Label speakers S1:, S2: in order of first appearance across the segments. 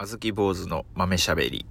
S1: あずき坊主の豆しゃべり。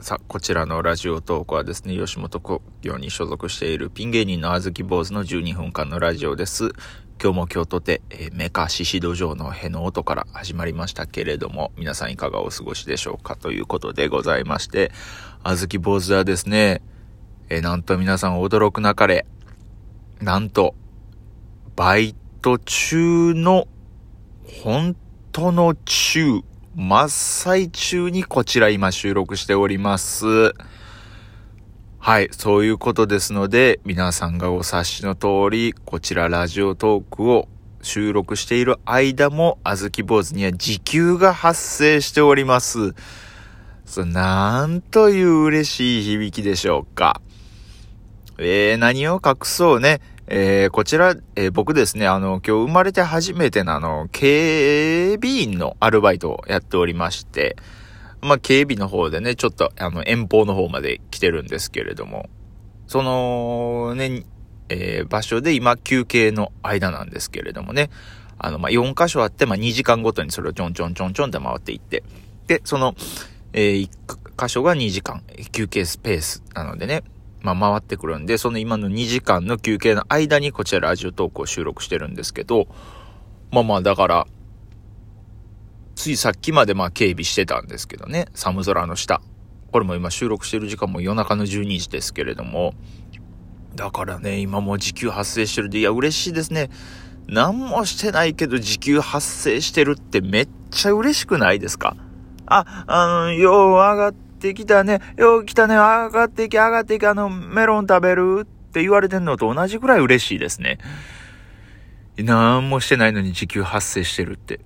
S1: さあ、こちらのラジオトークはですね、吉本興業に所属しているピン芸人のあずき坊主の12分間のラジオです。今日も今日とて、えー、メカ獅子土壌のへの音から始まりましたけれども、皆さんいかがお過ごしでしょうかということでございまして、あずき坊主はですね、えー、なんと皆さん驚くなかれ、なんと、バイト中の、本当の中、真っ最中にこちら今収録しております。はい、そういうことですので、皆さんがお察しの通り、こちらラジオトークを収録している間も、あずき坊主には時給が発生しております。そなんという嬉しい響きでしょうか。えー、何を隠そうね。えー、こちら、えー、僕ですね、あの、今日生まれて初めてのあの、警備員のアルバイトをやっておりまして、まあ、警備の方でね、ちょっと、あの、遠方の方まで来てるんですけれども、その、ね、えー、場所で今、休憩の間なんですけれどもね、あの、まあ、4箇所あって、まあ、2時間ごとにそれをちょんちょんちょんちょんって回っていって、で、その、えー、1箇所が2時間、休憩スペースなのでね、まあ、回ってくるんで、その今の2時間の休憩の間にこちらラジオトークを収録してるんですけど、まあまあ、だから、ついさっきまでまあ警備してたんですけどね、寒空の下。これも今収録してる時間も夜中の12時ですけれども、だからね、今も時給発生してるで、いや、嬉しいですね。何もしてないけど時給発生してるってめっちゃ嬉しくないですか？あ、あの、よう上がっってきたね。よう来たね。上がってき、上がってき、あの、メロン食べるって言われてんのと同じくらい嬉しいですね。何もしてないのに時給発生してるって。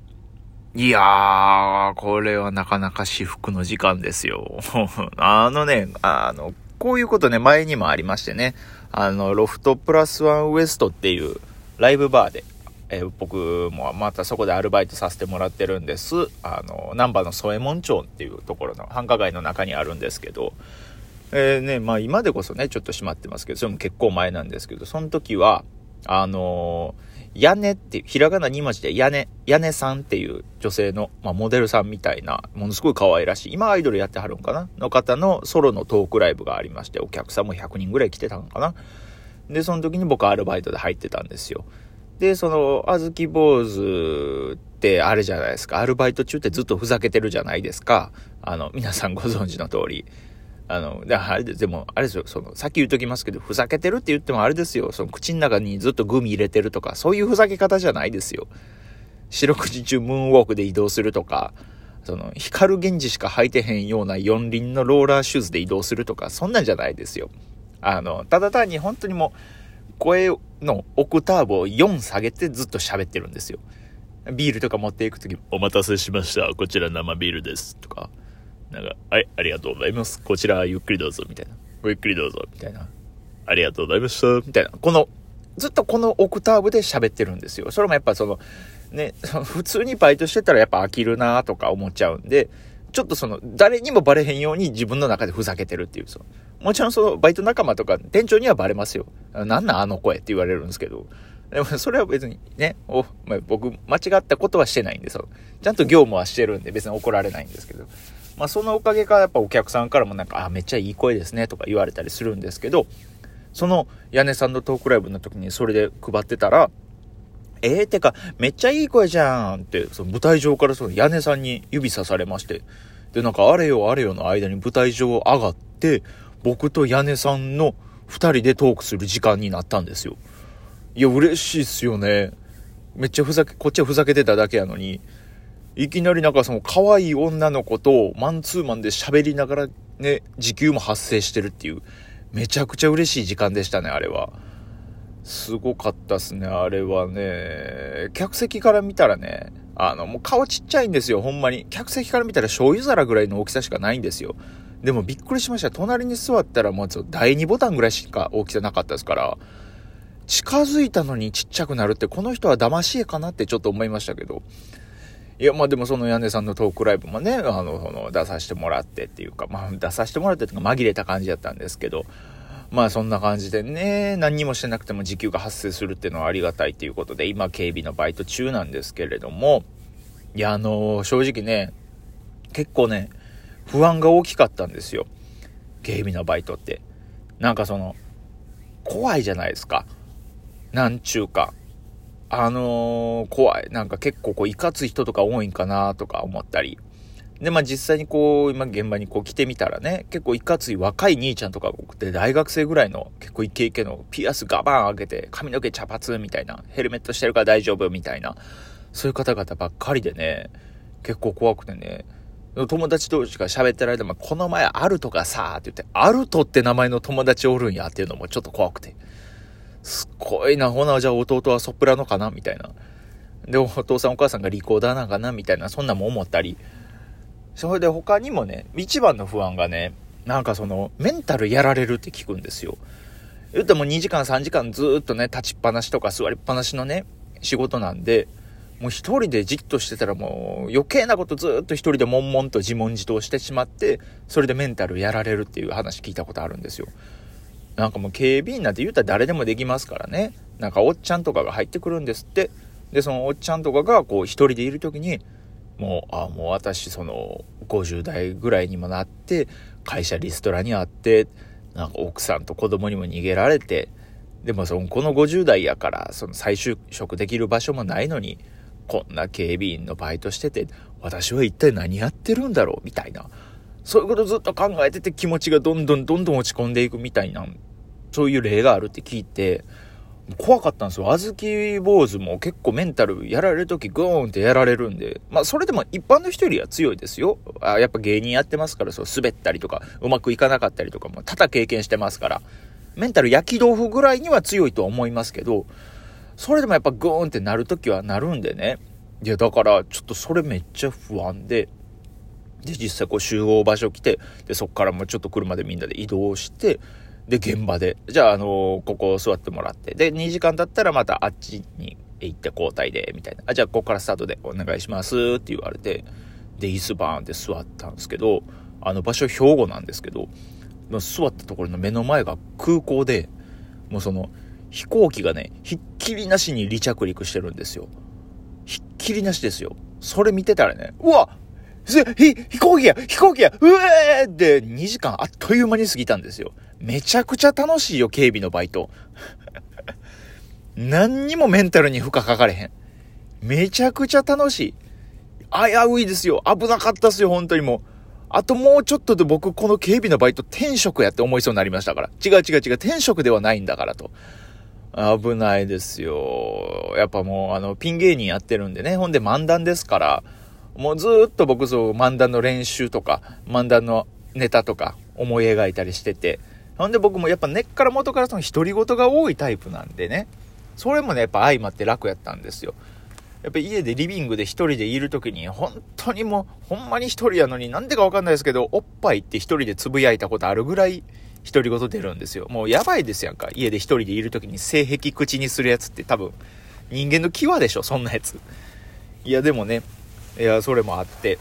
S1: いやー、これはなかなか至福の時間ですよ。あのね、あの、こういうことね、前にもありましてね。あの、ロフトプラスワンウエストっていうライブバーで、えー、僕もまたそこでアルバイトさせてもらってるんです。あの、難波の添右衛門町っていうところの繁華街の中にあるんですけど、えー、ね、まあ今でこそね、ちょっと閉まってますけど、それも結構前なんですけど、その時は、あのー、屋根っていう、ひらがな2文字で屋根、屋根さんっていう女性の、まあ、モデルさんみたいな、ものすごい可愛らしい、今アイドルやってはるんかな？の方のソロのトークライブがありまして、お客さんも100人ぐらい来てたのかな？で、その時に僕アルバイトで入ってたんですよ。で、その、あずき坊主ってあれじゃないですか。アルバイト中ってずっとふざけてるじゃないですか。あの、皆さんご存知の通り。あの、あれで、でも、あれですよ、その、さっき言っときますけど、ふざけてるって言ってもあれですよ。その、口の中にずっとグミ入れてるとか、そういうふざけ方じゃないですよ。四六時中ムーンウォークで移動するとか、その、光源氏しか履いてへんような四輪のローラーシューズで移動するとか、そんなんじゃないですよ。あの、ただ単に本当にもう、声のオクターブを4下げてずっと喋ってるんですよ。ビールとか持っていくとき、お待たせしました。こちら生ビールです。とか、なんか、はい、ありがとうございます。こちらゆっくりどうぞ、みたいな。ごゆっくりどうぞ、みたいな。ありがとうございました。みたいな。この、ずっとこのオクターブで喋ってるんですよ。それもやっぱその、ね、普通にバイトしてたらやっぱ飽きるなとか思っちゃうんで、ちょっとその、誰にもバレへんように自分の中でふざけてるっていう、その、もちろんその、バイト仲間とか、店長にはバレますよ。なんなんあの声って言われるんですけど。でも、それは別にね、お、まあ、僕、間違ったことはしてないんで、その、ちゃんと業務はしてるんで、別に怒られないんですけど。まあ、そのおかげか、やっぱお客さんからもなんか、あ、めっちゃいい声ですね、とか言われたりするんですけど、その、屋根さんのトークライブの時にそれで配ってたら、えー、てか、めっちゃいい声じゃんって、その舞台上からその屋根さんに指さされまして、で、なんかあれよあれよの間に舞台上上がって、僕と屋根さんの二人でトークする時間になったんですよ。いや、嬉しいっすよね。めっちゃふざけ、こっちはふざけてただけやのに、いきなりなんかその可愛い女の子とマンツーマンで喋りながらね、時給も発生してるっていう、めちゃくちゃ嬉しい時間でしたね、あれは。すごかったっすね、あれはね。客席から見たらね、あの、もう顔ちっちゃいんですよ、ほんまに。客席から見たら醤油皿ぐらいの大きさしかないんですよ。でもびっくりしました。隣に座ったらもう第2ボタンぐらいしか大きさなかったですから、近づいたのにちっちゃくなるってこの人は騙し絵かなってちょっと思いましたけど。いや、まあでもその屋根さんのトークライブもね、あの、その出させてもらってっていうか、まあ出させてもらってっていうか紛れた感じだったんですけど、まあそんな感じでね、何にもしてなくても時給が発生するっていうのはありがたいっていうことで、今警備のバイト中なんですけれども、いや、あのー、正直ね、結構ね、不安が大きかったんですよ。警備のバイトって。なんかその、怖いじゃないですか。なんちゅうか。あのー、怖い。なんか結構こう、いかつ人とか多いんかなとか思ったり。で、まあ実際にこう、今現場にこう来てみたらね、結構いかつい若い兄ちゃんとかが多くて、大学生ぐらいの結構イケイケのピアスガバン開けて、髪の毛茶髪みたいな、ヘルメットしてるから大丈夫みたいな、そういう方々ばっかりでね、結構怖くてね、友達同士が喋ってる間も、この前アルトがさーって言って、アルトって名前の友達おるんやっていうのもちょっと怖くて。すっごいな、ほな、じゃあ弟はソプラノかなみたいな。で、お父さんお母さんがリコーダーなんかなみたいな、そんなも思ったり。それで他にもね、一番の不安がね、なんかその、メンタルやられるって聞くんですよ。言っても2時間3時間ずっとね、立ちっぱなしとか座りっぱなしのね、仕事なんで、もう一人でじっとしてたらもう余計なことずっと一人で悶々と自問自答してしまって、それでメンタルやられるっていう話聞いたことあるんですよ。なんかもう警備員なんて言うたら誰でもできますからね。なんかおっちゃんとかが入ってくるんですって。で、そのおっちゃんとかがこう一人でいる時に、もう、あ、もう私その50代ぐらいにもなって、会社リストラにあって、なんか奥さんと子供にも逃げられて、でもそのこの50代やからその再就職できる場所もないのにこんな警備員のバイトしてて、私は一体何やってるんだろうみたいな。そういうことずっと考えてて気持ちがどんどんどんどん落ち込んでいくみたいな、そういう例があるって聞いて、怖かったんですよ。あずき坊主も結構メンタルやられる時グーンってやられるんで、まあそれでも一般の人よりは強いですよ。あやっぱ芸人やってますから、そう滑ったりとか、うまくいかなかったりとかも多々経験してますから、メンタル焼き豆腐ぐらいには強いとは思いますけど、それでもやっぱグーンってなるときはなるんでね。いや、だからちょっとそれめっちゃ不安で、で、実際こう集合場所来て、で、そっからもうちょっと車でみんなで移動して、で、現場で、じゃあ、あのー、ここ座ってもらって、で、2時間経ったらまたあっちに行って交代で、みたいな。あ、じゃあ、ここからスタートでお願いしますって言われて、で、椅子バーンって座ったんですけど、あの場所兵庫なんですけど、座ったところの目の前が空港で、もうその、飛行機がね、ひっきりなしに離着陸してるんですよ。ひっきりなしですよ。それ見てたらね、うわひ、飛行機や飛行機やうえーって2時間あっという間に過ぎたんですよ。めちゃくちゃ楽しいよ、警備のバイト。何にもメンタルに負荷かかれへん。めちゃくちゃ楽しい。危ういですよ。危なかったっすよ、本当にもう。あともうちょっとで僕この警備のバイト転職やって思いそうになりましたから。違う違う違う、転職ではないんだからと。危ないですよ。やっぱもう、あの、ピン芸人やってるんでね。ほんで漫談ですから、もうずっと僕そう漫談の練習とか、漫談のネタとか思い描いたりしてて。ほんで僕もやっぱ根っから元からその独り言が多いタイプなんでね。それもね、やっぱ相まって楽やったんですよ。やっぱ家でリビングで一人でいる時に、本当にもう、ほんまに一人やのになんでかわかんないですけど、おっぱいって一人でつぶやいたことあるぐらい、独り言出るんですよ。もうやばいですやんか。家で一人でいる時に性癖口にするやつって多分、人間の際でしょ、そんなやつ。いや、でもね、いや、それもあって、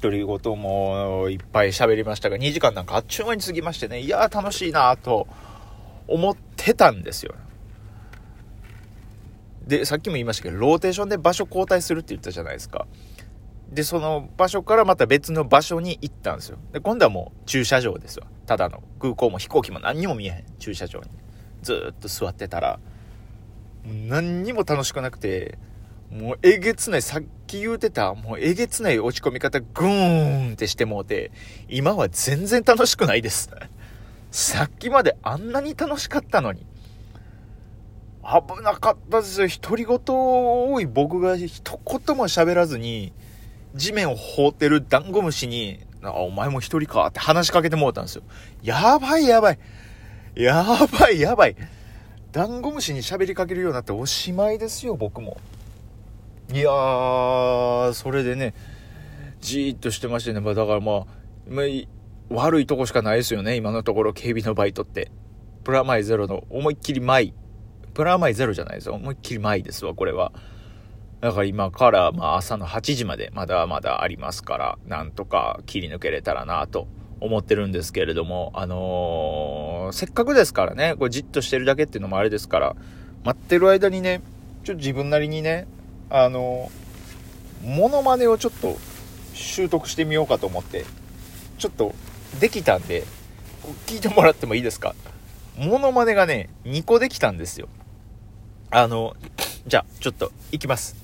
S1: 独り言もいっぱい喋りましたが、2時間なんかあっちゅう間に過ぎましてね、いや、楽しいなと思ってたんですよ。で、さっきも言いましたけど、ローテーションで場所交代するって言ったじゃないですか。で、その場所からまた別の場所に行ったんですよ。で、今度はもう駐車場ですわ。ただの空港も飛行機も何にも見えへん。駐車場に。ずっと座ってたら、何にも楽しくなくて、もうえげつない、さっき言うてた、もうえげつない落ち込み方グーンってしてもうて、今は全然楽しくないです。さっきまであんなに楽しかったのに。危なかったですよ。独り言多い僕が一言も喋らずに、地面を放ってるダンゴムシに、あ、お前も一人かって話しかけてもうたんですよ。やばいやばい。やばいやばい。ダンゴムシに喋りかけるようになっておしまいですよ、僕も。いやー、それでね、じーっとしてましてね、まあ、だからまあ、まあ、悪いとこしかないですよね、今のところ警備のバイトって。プラマイゼロの思いっきりマイ。プラマイゼロじゃないですよ。思いっきりマイですわ、これは。だから今からまあ朝の8時までまだまだありますから、なんとか切り抜けれたらなと思ってるんですけれども、あのー、せっかくですからね、これじっとしてるだけっていうのもあれですから、待ってる間にね、ちょっと自分なりにね、あのー、モノマネをちょっと習得してみようかと思ってちょっとできたんで聞いてもらってもいいですか？モノマネがね2個できたんですよあのじゃあちょっといきます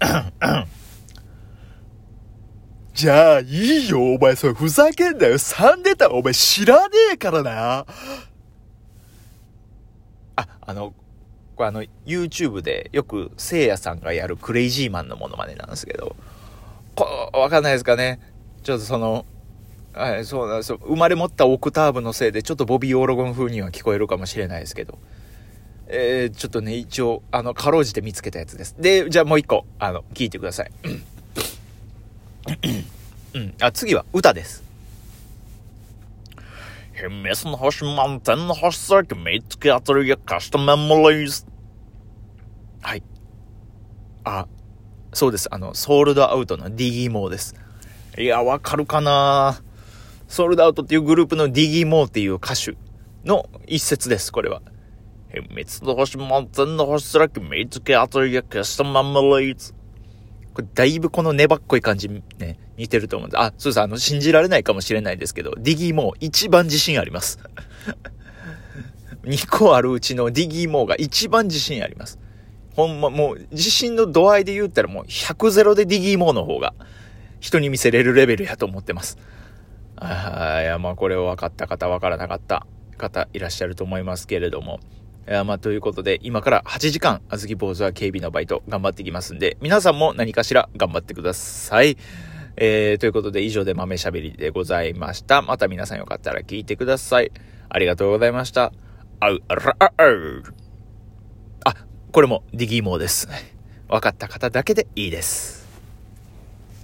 S2: じゃあ、いいよ、お前、それふざけんなよ。3出たお前知らねえからな。
S1: あ、あの、これあの、YouTube でよくせいやさんがやるクレイジーマンのモノマネなんですけど、こわかんないですかね？ちょっとその、はい、そうなんです。生まれ持ったオクターブのせいで、ちょっとボビー・オーロゴン風には聞こえるかもしれないですけど、えー、ちょっとね、一応、あの、かろうじて見つけたやつです。で、じゃあもう一個、あの、聞いてください。うん。あ、次は歌です。秘密の星満点の星先見つけ当たるやかしたメモリーズ。はい。あ、そうです。あの、ソールドアウトのディギーモーです。いや、わかるかなソールドアウトっていうグループのディギーモーっていう歌手の一節です、これは。秘密の星満点の星先見つけ当たるやかしたメモリーズ。これだいぶこの粘っこい感じね、似てると思うんで、あ、そうです、あの、信じられないかもしれないですけど、ディギーモー一番自信あります。2個あるうちのディギーモーが一番自信あります。ほんま、もう、自信の度合いで言ったらもう100ゼロでディギーモーの方が、人に見せれるレベルやと思ってます。あいや、まあこれを分かった方、分からなかった方いらっしゃると思いますけれども、えまあ、ということで、今から8時間、あずき坊主は警備のバイト頑張っていきますんで、皆さんも何かしら頑張ってください。えー、ということで、以上で豆しゃべりでございました。また皆さんよかったら聞いてください。ありがとうございました。あう、あら、あ、あ、あ、これもディギーモーです。分かった方だけでいいです。